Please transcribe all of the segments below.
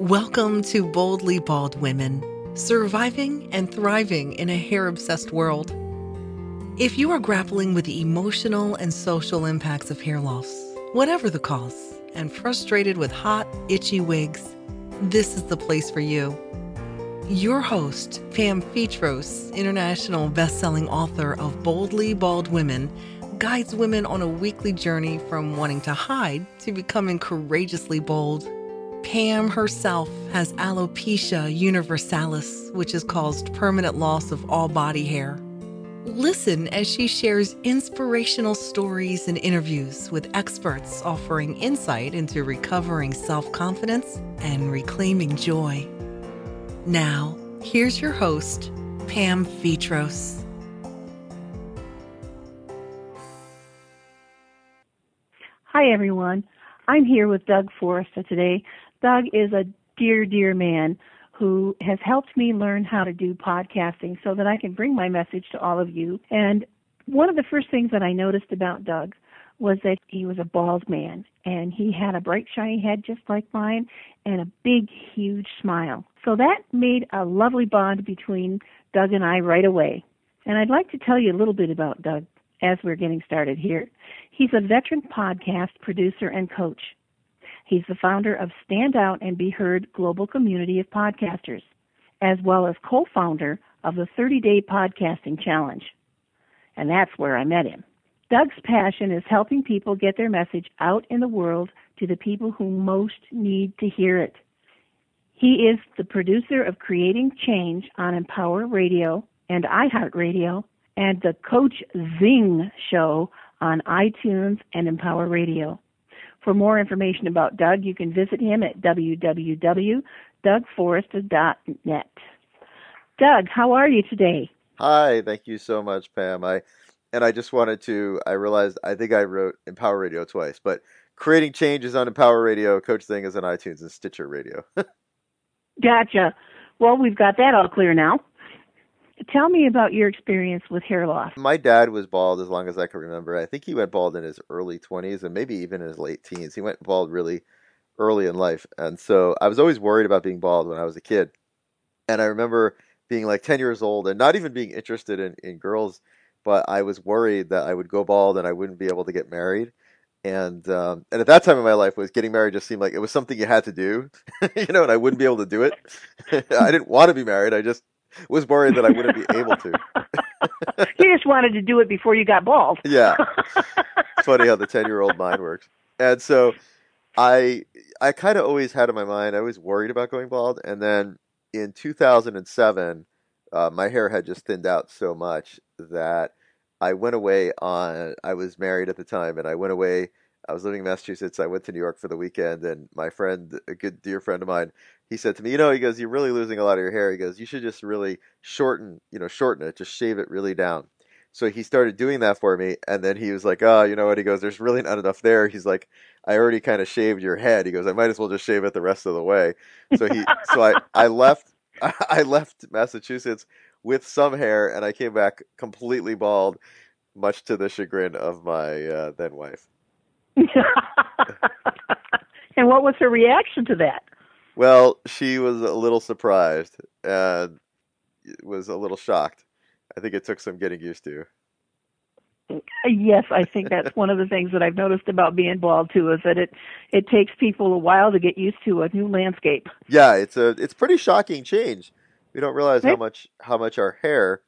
Welcome to Boldly Bald Women, surviving and thriving in a hair obsessed world. If you are grappling with the emotional and social impacts of hair loss, whatever the cause, and frustrated with hot, itchy wigs, this is the place for you. Your host, Pam Petros, international best-selling author of Boldly Bald Women, guides women on a weekly journey from wanting to hide to becoming courageously bold. Pam herself has alopecia universalis, which has caused permanent loss of all body hair. Listen as she shares inspirational stories and interviews with experts offering insight into recovering self confidence and reclaiming joy. Now, here's your host, Pam Petros. Hi, everyone. I'm here with Doug Forrester today. Doug is a dear, dear man who has helped me learn how to do podcasting so that I can bring my message to all of you. And one of the first things that I noticed about Doug was that he was a bald man and he had a bright shiny head just like mine and a big huge smile. So that made a lovely bond between Doug and I right away. And I'd like to tell you a little bit about Doug as we're getting started here. He's a veteran podcast producer and coach. He's the founder of Stand Out and Be Heard Global Community of Podcasters, as well as co founder of the 30 Day Podcasting Challenge. And that's where I met him. Doug's passion is helping people get their message out in the world to the people who most need to hear it. He is the producer of Creating Change on Empower Radio and iHeartRadio and the Coach Zing Show on iTunes and Empower Radio. For more information about Doug, you can visit him at www.dougforrester.net. Doug, how are you today? Hi, thank you so much, Pam. I and I just wanted to I realized I think I wrote Empower Radio twice, but creating changes on Empower Radio, Coach Zing is on iTunes and Stitcher Radio. gotcha. Well, we've got that all clear now. Tell me about your experience with hair loss. My dad was bald as long as I can remember. I think he went bald in his early 20s and maybe even in his late teens. He went bald really early in life. And so I was always worried about being bald when I was a kid. And I remember being like 10 years old and not even being interested in, in girls, but I was worried that I would go bald and I wouldn't be able to get married. And um, and at that time in my life, was getting married just seemed like it was something you had to do, you know, and I wouldn't be able to do it. I didn't want to be married. I just was worried that I wouldn't be able to. you just wanted to do it before you got bald. yeah. Funny how the 10 year old mind works. And so I I kind of always had in my mind, I was worried about going bald. And then in 2007, uh, my hair had just thinned out so much that I went away on, I was married at the time, and I went away. I was living in Massachusetts. I went to New York for the weekend, and my friend, a good dear friend of mine, he said to me, you know, he goes, you're really losing a lot of your hair. He goes, you should just really shorten, you know, shorten it, just shave it really down. So he started doing that for me, and then he was like, oh, you know what? He goes, there's really not enough there. He's like, I already kind of shaved your head. He goes, I might as well just shave it the rest of the way. So he, so I, I left, I left Massachusetts with some hair, and I came back completely bald, much to the chagrin of my uh, then wife. and what was her reaction to that? Well, she was a little surprised and was a little shocked. I think it took some getting used to. Yes, I think that's one of the things that I've noticed about being bald too is that it it takes people a while to get used to a new landscape. Yeah, it's a it's pretty shocking change. We don't realize how much how much our hair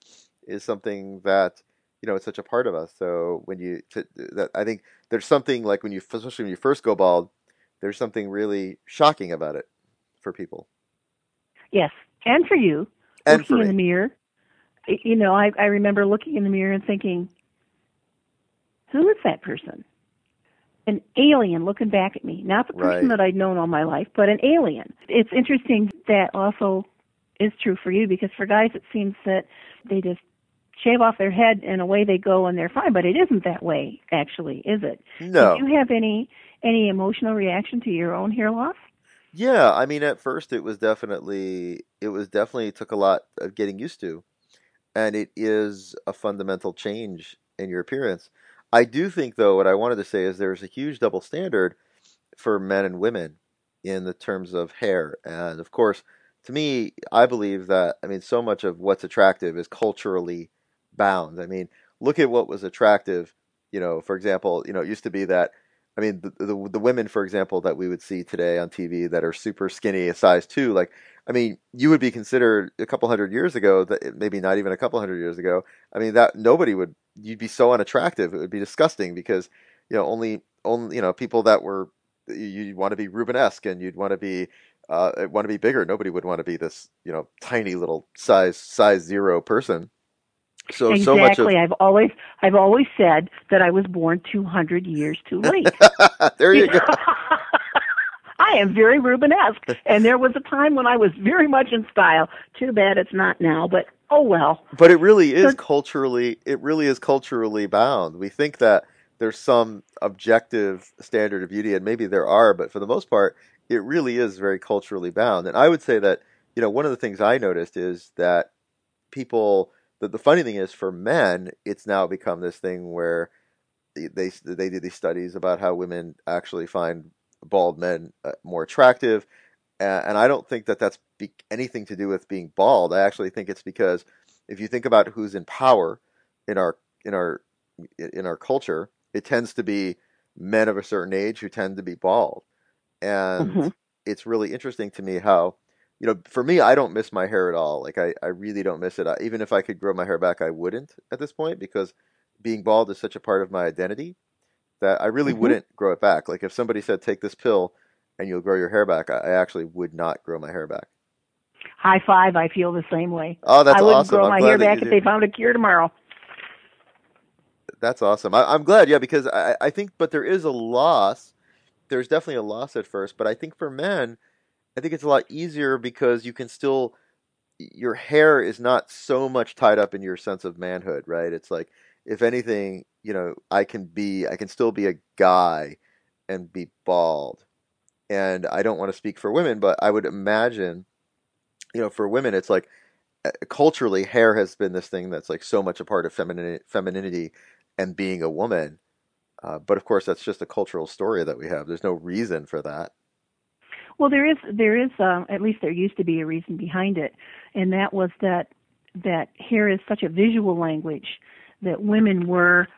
is something that you know it's such a part of us. So when you to, that I think there's something like when you especially when you first go bald, there's something really shocking about it for people. Yes, and for you, and looking in the mirror. You know, I I remember looking in the mirror and thinking, who is that person? An alien looking back at me, not the person right. that I'd known all my life, but an alien. It's interesting that also is true for you because for guys it seems that they just shave off their head and away they go and they're fine, but it isn't that way actually, is it? No. Did you have any any emotional reaction to your own hair loss? Yeah, I mean, at first it was definitely it was definitely took a lot of getting used to, and it is a fundamental change in your appearance. I do think, though, what I wanted to say is there's a huge double standard for men and women, in the terms of hair. And of course, to me, I believe that I mean so much of what's attractive is culturally bound. I mean, look at what was attractive. You know, for example, you know, it used to be that. I mean, the, the the women, for example, that we would see today on TV that are super skinny, a size two, like I mean, you would be considered a couple hundred years ago, that maybe not even a couple hundred years ago. I mean, that nobody would. You'd be so unattractive; it would be disgusting because you know only only you know people that were you'd want to be Rubenesque and you'd want to be uh, want to be bigger. Nobody would want to be this you know tiny little size size zero person. So exactly. So much of... I've always I've always said that I was born 200 years too late. there you go. I am very Rubenesque, and there was a time when I was very much in style. Too bad it's not now, but oh well. But it really is so, culturally it really is culturally bound. We think that there's some objective standard of beauty, and maybe there are, but for the most part, it really is very culturally bound. And I would say that you know one of the things I noticed is that people the, the funny thing is for men, it's now become this thing where they they did these studies about how women actually find bald men uh, more attractive, and I don't think that that's be- anything to do with being bald. I actually think it's because if you think about who's in power in our in our in our culture, it tends to be men of a certain age who tend to be bald, and mm-hmm. it's really interesting to me how you know, for me, I don't miss my hair at all. Like I, I really don't miss it. I, even if I could grow my hair back, I wouldn't at this point because being bald is such a part of my identity that I really mm-hmm. wouldn't grow it back. Like if somebody said, take this pill and you'll grow your hair back, I, I actually would not grow my hair back. High five. I feel the same way. Oh, that's awesome. I wouldn't awesome. grow my hair back if they found a cure tomorrow. That's awesome. I, am glad, yeah, because I, I think, but there is a loss. There's definitely a loss at first, but I think for men, I think it's a lot easier because you can still your hair is not so much tied up in your sense of manhood, right? It's like if anything, you know, I can be I can still be a guy and be bald. And I don't want to speak for women, but I would imagine you know, for women it's like uh, culturally hair has been this thing that's like so much a part of femininity, femininity and being a woman. Uh, but of course, that's just a cultural story that we have. There's no reason for that. Well, there is there is um, at least there used to be a reason behind it, and that was that that hair is such a visual language that women were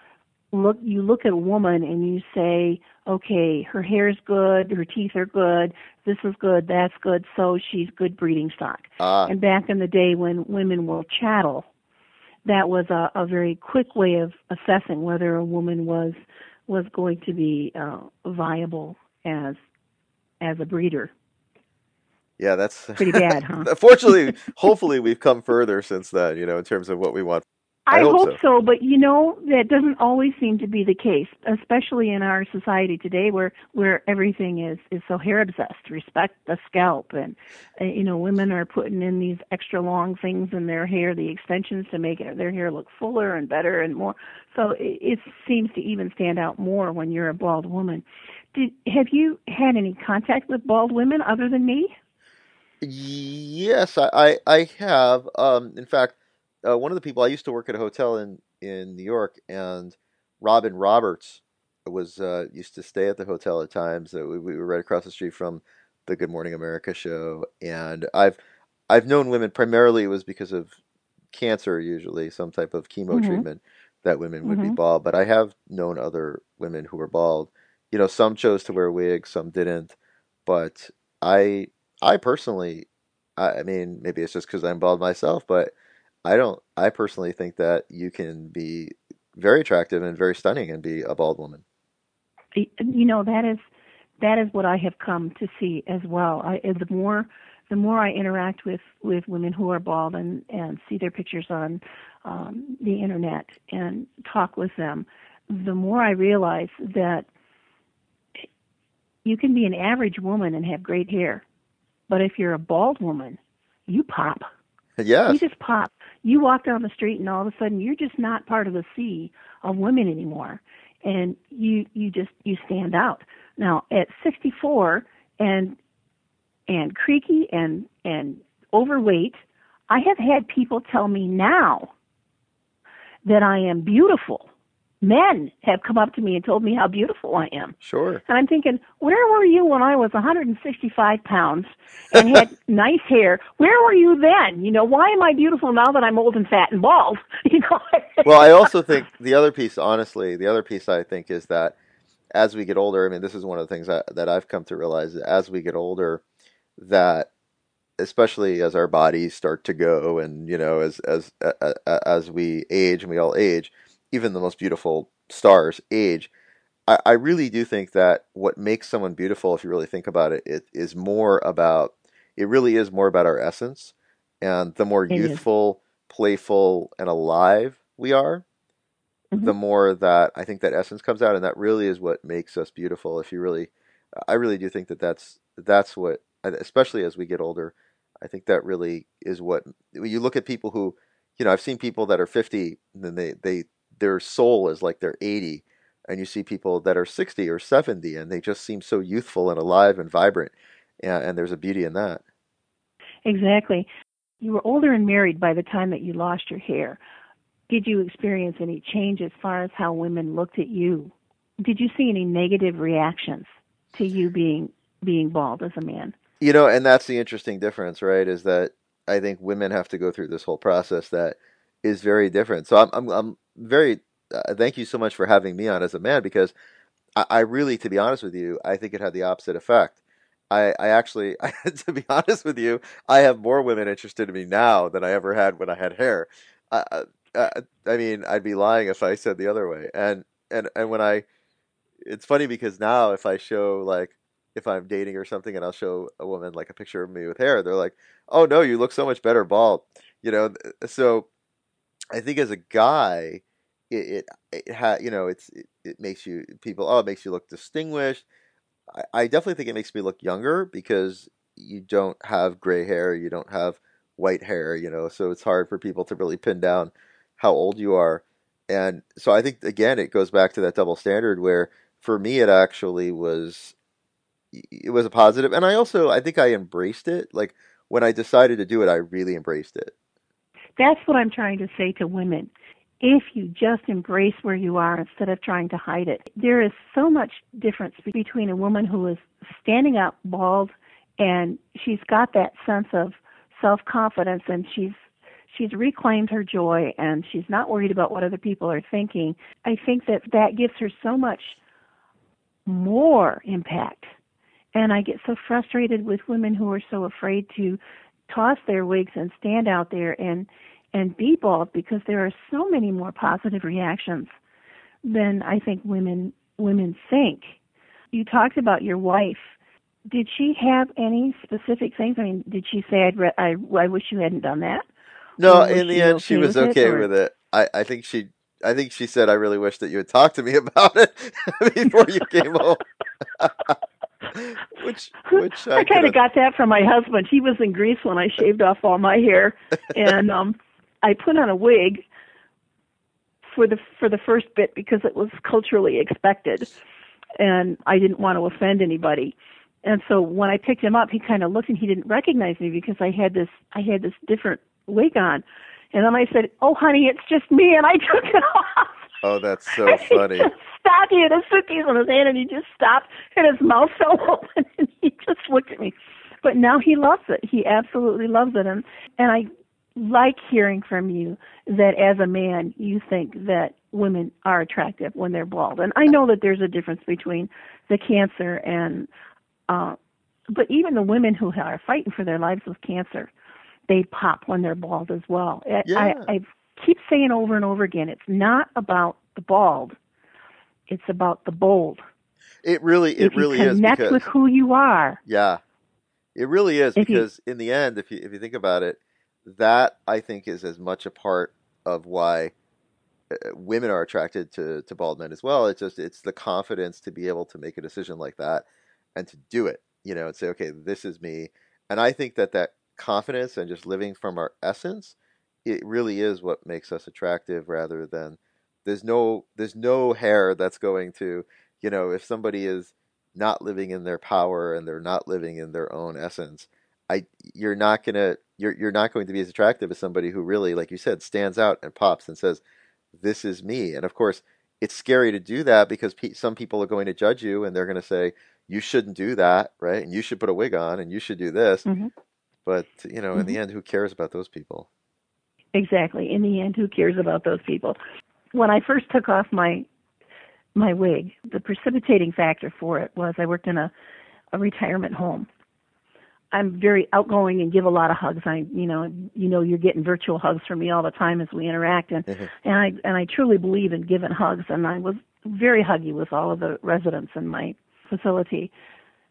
look you look at a woman and you say okay her hair's good her teeth are good this is good that's good so she's good breeding stock uh. and back in the day when women were chattel that was a, a very quick way of assessing whether a woman was was going to be uh, viable as as a breeder. Yeah, that's pretty bad, huh? Fortunately, hopefully we've come further since then, you know, in terms of what we want. I, I hope, hope so. so. but you know that doesn't always seem to be the case, especially in our society today, where where everything is is so hair obsessed. Respect the scalp, and uh, you know, women are putting in these extra long things in their hair, the extensions to make it, their hair look fuller and better and more. So it, it seems to even stand out more when you're a bald woman. Did have you had any contact with bald women other than me? Yes, I I, I have. Um, in fact, uh, one of the people I used to work at a hotel in in New York, and Robin Roberts was uh, used to stay at the hotel at times. Uh, we, we were right across the street from the Good Morning America show, and I've I've known women primarily it was because of cancer, usually some type of chemo mm-hmm. treatment that women would mm-hmm. be bald. But I have known other women who were bald you know, some chose to wear wigs, some didn't. But I, I personally, I, I mean, maybe it's just because I'm bald myself, but I don't. I personally think that you can be very attractive and very stunning and be a bald woman. You know, that is that is what I have come to see as well. I, the more the more I interact with with women who are bald and and see their pictures on um, the internet and talk with them, the more I realize that you can be an average woman and have great hair, but if you're a bald woman, you pop. Yes. You just pop. You walk down the street and all of a sudden you're just not part of the sea of women anymore. And you you just you stand out. Now at 64 and and creaky and and overweight, I have had people tell me now that I am beautiful men have come up to me and told me how beautiful I am. Sure. And I'm thinking, where were you when I was 165 pounds and had nice hair? Where were you then? You know, why am I beautiful now that I'm old and fat and bald? You know. well, I also think the other piece, honestly, the other piece I think is that as we get older, I mean, this is one of the things that, that I've come to realize as we get older, that especially as our bodies start to go and you know as as as we age and we all age even the most beautiful stars age. I, I really do think that what makes someone beautiful, if you really think about it, it is more about it really is more about our essence, and the more youthful, playful, and alive we are, mm-hmm. the more that I think that essence comes out, and that really is what makes us beautiful. If you really, I really do think that that's that's what, especially as we get older, I think that really is what you look at people who, you know, I've seen people that are fifty, and then they they their soul is like they're 80 and you see people that are 60 or 70 and they just seem so youthful and alive and vibrant and, and there's a beauty in that. Exactly. You were older and married by the time that you lost your hair. Did you experience any change as far as how women looked at you? Did you see any negative reactions to you being being bald as a man? You know and that's the interesting difference right is that i think women have to go through this whole process that is very different so i'm i'm, I'm very uh, thank you so much for having me on as a man because I, I, really, to be honest with you, I think it had the opposite effect. I, I actually, I, to be honest with you, I have more women interested in me now than I ever had when I had hair. I, I, I mean, I'd be lying if I said the other way. And and and when I, it's funny because now if I show like if I'm dating or something and I'll show a woman like a picture of me with hair, they're like, "Oh no, you look so much better bald." You know, so I think as a guy, it it, it ha, you know it's it, it, makes you people oh it makes you look distinguished. I, I definitely think it makes me look younger because you don't have gray hair, you don't have white hair, you know, so it's hard for people to really pin down how old you are. And so I think again it goes back to that double standard where for me it actually was it was a positive and I also I think I embraced it. Like when I decided to do it I really embraced it. That's what I'm trying to say to women. If you just embrace where you are instead of trying to hide it, there is so much difference between a woman who is standing up bald and she's got that sense of self confidence and she's she's reclaimed her joy and she's not worried about what other people are thinking. I think that that gives her so much more impact. And I get so frustrated with women who are so afraid to toss their wigs and stand out there and and be bald because there are so many more positive reactions than I think women women think. You talked about your wife. Did she have any specific things? I mean, did she say, "I'd re- I, I wish you hadn't done that"? No, in the end, okay she was with okay it, with it. I, I think she, I think she said, "I really wish that you had talked to me about it before you came home." which, which I, I kind of got that from my husband. He was in Greece when I shaved off all my hair, and um I put on a wig for the for the first bit because it was culturally expected, and I didn't want to offend anybody. And so when I picked him up, he kind of looked and he didn't recognize me because I had this I had this different wig on. And then I said, "Oh, honey, it's just me," and I took it off. Oh, that's so funny. stopped. He had a suitcase in his hand, and he just stopped, and his mouth fell open, and he just looked at me. But now he loves it. He absolutely loves it, and and I like hearing from you that as a man you think that women are attractive when they're bald. And I know that there's a difference between the cancer and uh but even the women who are fighting for their lives with cancer, they pop when they're bald as well. Yeah. I, I keep saying over and over again, it's not about the bald it's about the bold. It really, it if really you connect is because, with who you are. Yeah, it really is because you, in the end, if you if you think about it, that I think is as much a part of why uh, women are attracted to to bald men as well. It's just it's the confidence to be able to make a decision like that and to do it. You know, and say, okay, this is me. And I think that that confidence and just living from our essence, it really is what makes us attractive rather than there's no there's no hair that's going to you know if somebody is not living in their power and they're not living in their own essence i you're not going to you're you're not going to be as attractive as somebody who really like you said stands out and pops and says this is me and of course it's scary to do that because pe- some people are going to judge you and they're going to say you shouldn't do that, right? And you should put a wig on and you should do this. Mm-hmm. But you know, mm-hmm. in the end, who cares about those people? Exactly. In the end, who cares about those people? When I first took off my my wig, the precipitating factor for it was I worked in a, a retirement home. I'm very outgoing and give a lot of hugs. I, you know, you know, you're getting virtual hugs from me all the time as we interact, and Mhm. and I and I truly believe in giving hugs. And I was very huggy with all of the residents in my facility.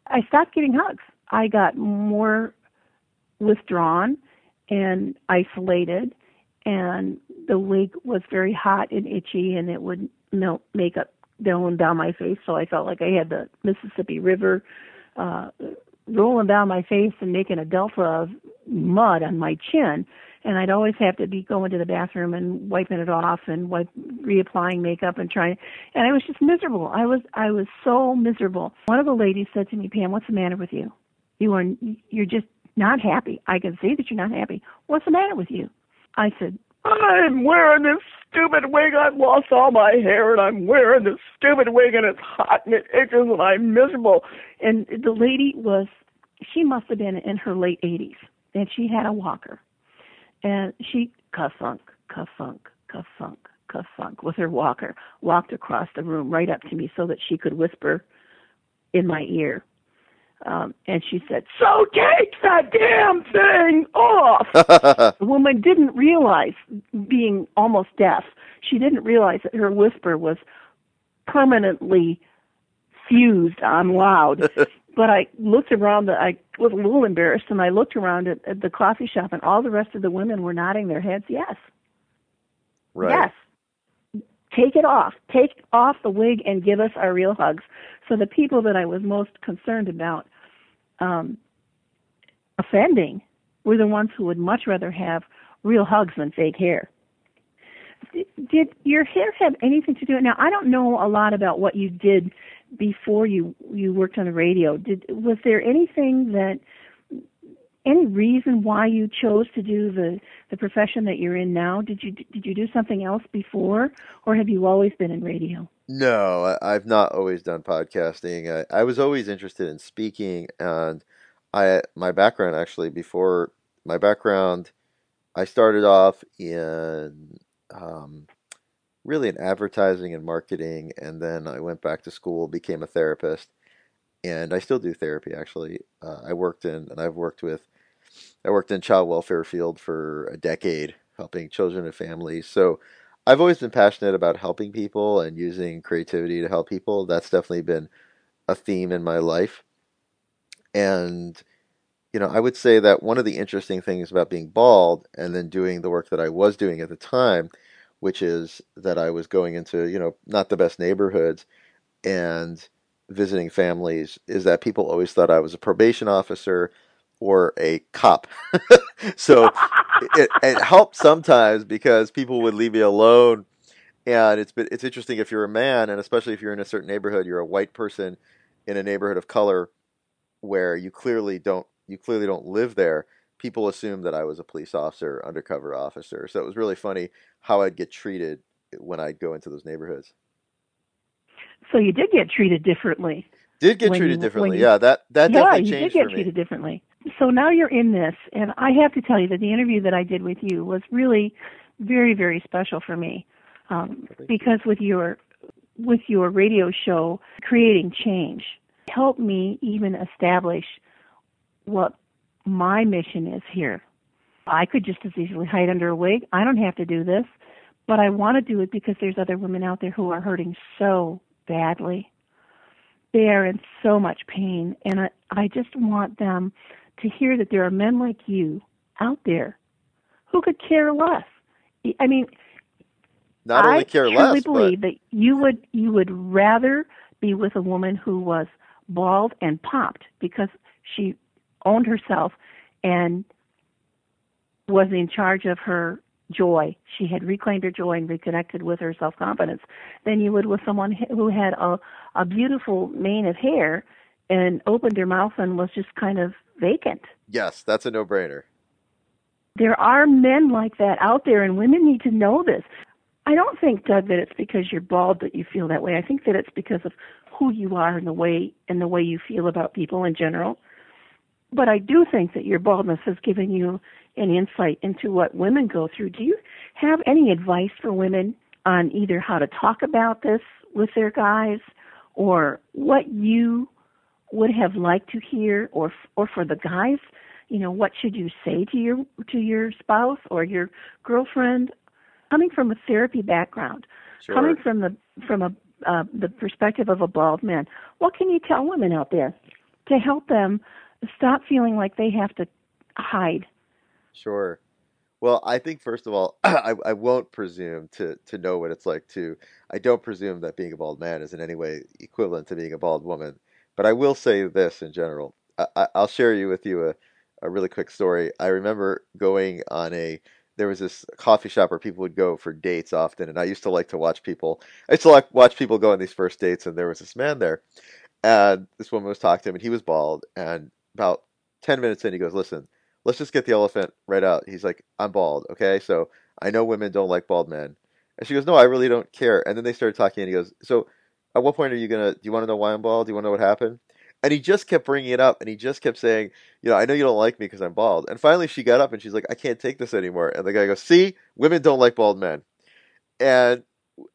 I stopped getting hugs. I got more withdrawn and isolated, and the wig was very hot and itchy, and it would melt makeup down down my face. So I felt like I had the Mississippi River uh, rolling down my face and making a delta of mud on my chin. And I'd always have to be going to the bathroom and wiping it off and wipe, reapplying makeup and trying. And I was just miserable. I was I was so miserable. One of the ladies said to me, "Pam, what's the matter with you? You are you're just not happy. I can see that you're not happy. What's the matter with you?" I said, I'm wearing this stupid wig. I've lost all my hair and I'm wearing this stupid wig and it's hot and it itches and I'm miserable. And the lady was, she must have been in her late 80s and she had a walker. And she ka-thunk, ka-thunk, ka-thunk, ka-thunk with her walker, walked across the room right up to me so that she could whisper in my ear. Um, and she said, So take that damn thing off. the woman didn't realize, being almost deaf, she didn't realize that her whisper was permanently fused on loud. but I looked around, the, I was a little embarrassed, and I looked around at, at the coffee shop, and all the rest of the women were nodding their heads, yes. right. Yes. Take it off. Take off the wig and give us our real hugs. So the people that I was most concerned about um, offending were the ones who would much rather have real hugs than fake hair. Did, your hair have anything to do Now I don't know a lot about what you did before you you worked on the radio. Did was there anything that any reason why you chose to do the the profession that you're in now? Did you did you do something else before, or have you always been in radio? No, I, I've not always done podcasting. I, I was always interested in speaking, and I my background actually before my background, I started off in um, really in advertising and marketing, and then I went back to school, became a therapist, and I still do therapy actually. Uh, I worked in and I've worked with I worked in child welfare field for a decade, helping children and families. So I've always been passionate about helping people and using creativity to help people. That's definitely been a theme in my life. And you know, I would say that one of the interesting things about being bald and then doing the work that I was doing at the time, which is that I was going into, you know, not the best neighborhoods and visiting families, is that people always thought I was a probation officer or a cop. so it, it helped sometimes because people would leave me alone. And it's been, it's interesting if you're a man, and especially if you're in a certain neighborhood, you're a white person in a neighborhood of color where you clearly don't you clearly don't live there. People assume that I was a police officer, undercover officer. So it was really funny how I'd get treated when I'd go into those neighborhoods. So you did get treated differently. Did get treated you- differently. you- yeah, that that yeah, definitely you did changed get treated differently. So now you're in this, and I have to tell you that the interview that I did with you was really very, very special for me, um, because with your with your radio show, creating change, helped me even establish what my mission is here. I could just as easily hide under a wig. I don't have to do this, but I want to do it because there's other women out there who are hurting so badly. They are in so much pain, and I, I just want them to hear that there are men like you out there who could care less. I mean, Not only I care truly less, believe that you would you would rather be with a woman who was bald and popped because she owned herself and was in charge of her joy. She had reclaimed her joy and reconnected with her self confidence than you would with someone who had a a beautiful mane of hair and opened her mouth and was just kind of vacant. yes, that's a no-brainer. There are men like that out there, and women need to know this. I don't think, Doug, that it's because you're bald that you feel that way. I think that it's because of who you are and the way and the way you feel about people in general. But I do think that your baldness has given you an insight into what women go through. Do you have any advice for women on either how to talk about this with their guys or what you would have liked to hear or or for the guys you know what should you say to your to your spouse or your girlfriend coming from a therapy background Sure. coming from the from a uh, the perspective of a bald man what can you tell women out there to help them stop feeling like they have to hide Sure. Well, I think first of all, I, I won't presume to, to know what it's like to. I don't presume that being a bald man is in any way equivalent to being a bald woman. But I will say this in general. I, I, I'll share you with you a, a really quick story. I remember going on a. There was this coffee shop where people would go for dates often, and I used to like to watch people. I used to like watch people go on these first dates, and there was this man there, and this woman was talking to him, and he was bald. And about ten minutes in, he goes, "Listen." let's just get the elephant right out. He's like, I'm bald, okay? So I know women don't like bald men. And she goes, No, I really don't care. And then they started talking, and he goes, So at what point are you gonna? Do you want to know why I'm bald? Do you want to know what happened? And he just kept bringing it up, and he just kept saying, You know, I know you don't like me because I'm bald. And finally, she got up and she's like, I can't take this anymore. And the guy goes, See, women don't like bald men. And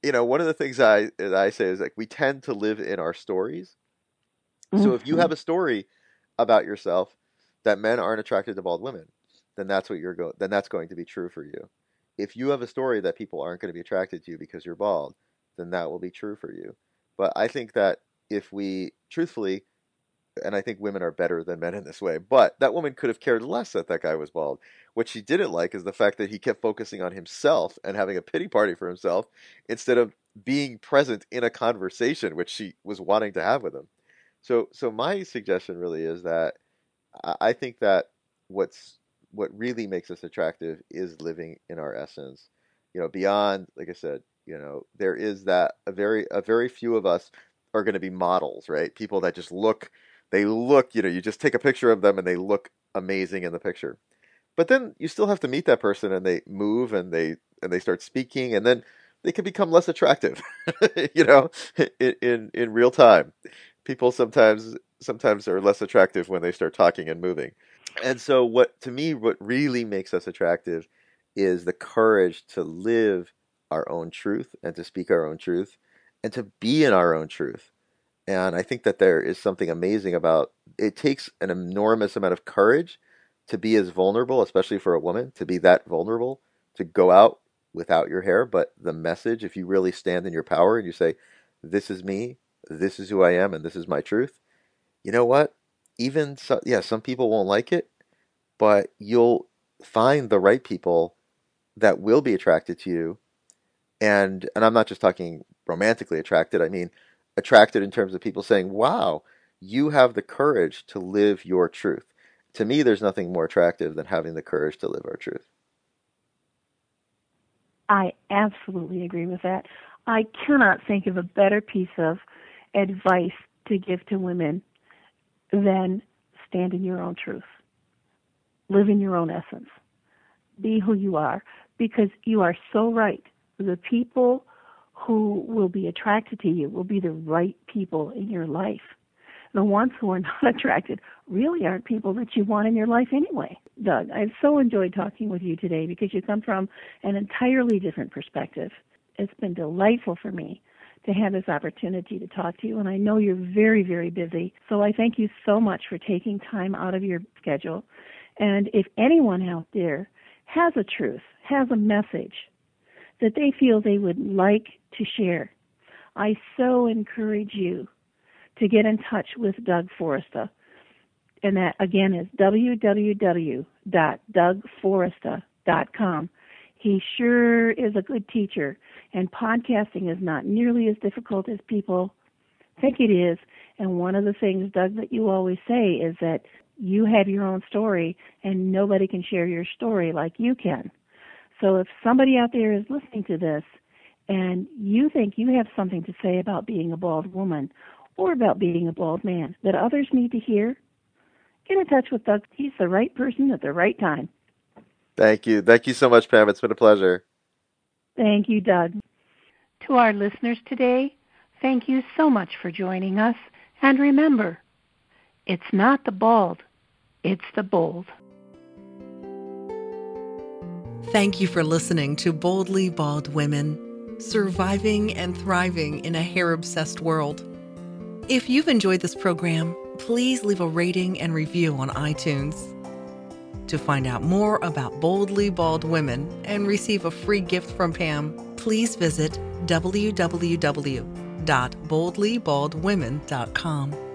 you know, one of the things I I say is like we tend to live in our stories. So if you Mhm. have a story about yourself that men aren't attracted to bald women, then that's what you're go then that's going to be true for you. If you have a story that people aren't going to be attracted to you because you're bald, then that will be true for you. But I think that if we truthfully and I think women are better than men in this way, but that woman could have cared less that that guy was bald. What she didn't like is the fact that he kept focusing on himself and having a pity party for himself instead of being present in a conversation which she was wanting to have with him. So so my suggestion really is that I think that what's what really makes us attractive is living in our essence. You know, beyond, like I said, you know, there is that a very a very few of us are going to be models, right? People that just look, they look, you know, you just take a picture of them and they look amazing in the picture. But then you still have to meet that person and they move and they and they start speaking and then they can become less attractive, you know, in, in in real time. People sometimes sometimes are less attractive when they start talking and moving. And so what to me what really makes us attractive is the courage to live our own truth and to speak our own truth and to be in our own truth. And I think that there is something amazing about it takes an enormous amount of courage to be as vulnerable, especially for a woman, to be that vulnerable, to go out without your hair, but the message if you really stand in your power and you say this is me, this is who I am and this is my truth you know what? Even so, yeah, some people won't like it, but you'll find the right people that will be attracted to you. And and I'm not just talking romantically attracted. I mean attracted in terms of people saying, "Wow, you have the courage to live your truth." To me, there's nothing more attractive than having the courage to live our truth. I absolutely agree with that. I cannot think of a better piece of advice to give to women than stand in your own truth. Live in your own essence. Be who you are because you are so right. The people who will be attracted to you will be the right people in your life. The ones who are not attracted really aren't people that you want in your life anyway. Doug, I've so enjoyed talking with you today because you come from an entirely different perspective. It's been delightful for me to have this opportunity to talk to you, and I know you're very, very busy. So I thank you so much for taking time out of your schedule. And if anyone out there has a truth, has a message that they feel they would like to share, I so encourage you to get in touch with Doug Forrester. And that again is www.dougforrester.com. He sure is a good teacher, and podcasting is not nearly as difficult as people think it is. And one of the things, Doug, that you always say is that you have your own story, and nobody can share your story like you can. So if somebody out there is listening to this and you think you have something to say about being a bald woman or about being a bald man that others need to hear, get in touch with Doug. He's the right person at the right time. Thank you. Thank you so much, Pam. It's been a pleasure. Thank you, Doug. To our listeners today, thank you so much for joining us. And remember, it's not the bald, it's the bold. Thank you for listening to Boldly Bald Women Surviving and Thriving in a Hair Obsessed World. If you've enjoyed this program, please leave a rating and review on iTunes. To find out more about Boldly Bald Women and receive a free gift from Pam, please visit www.boldlybaldwomen.com.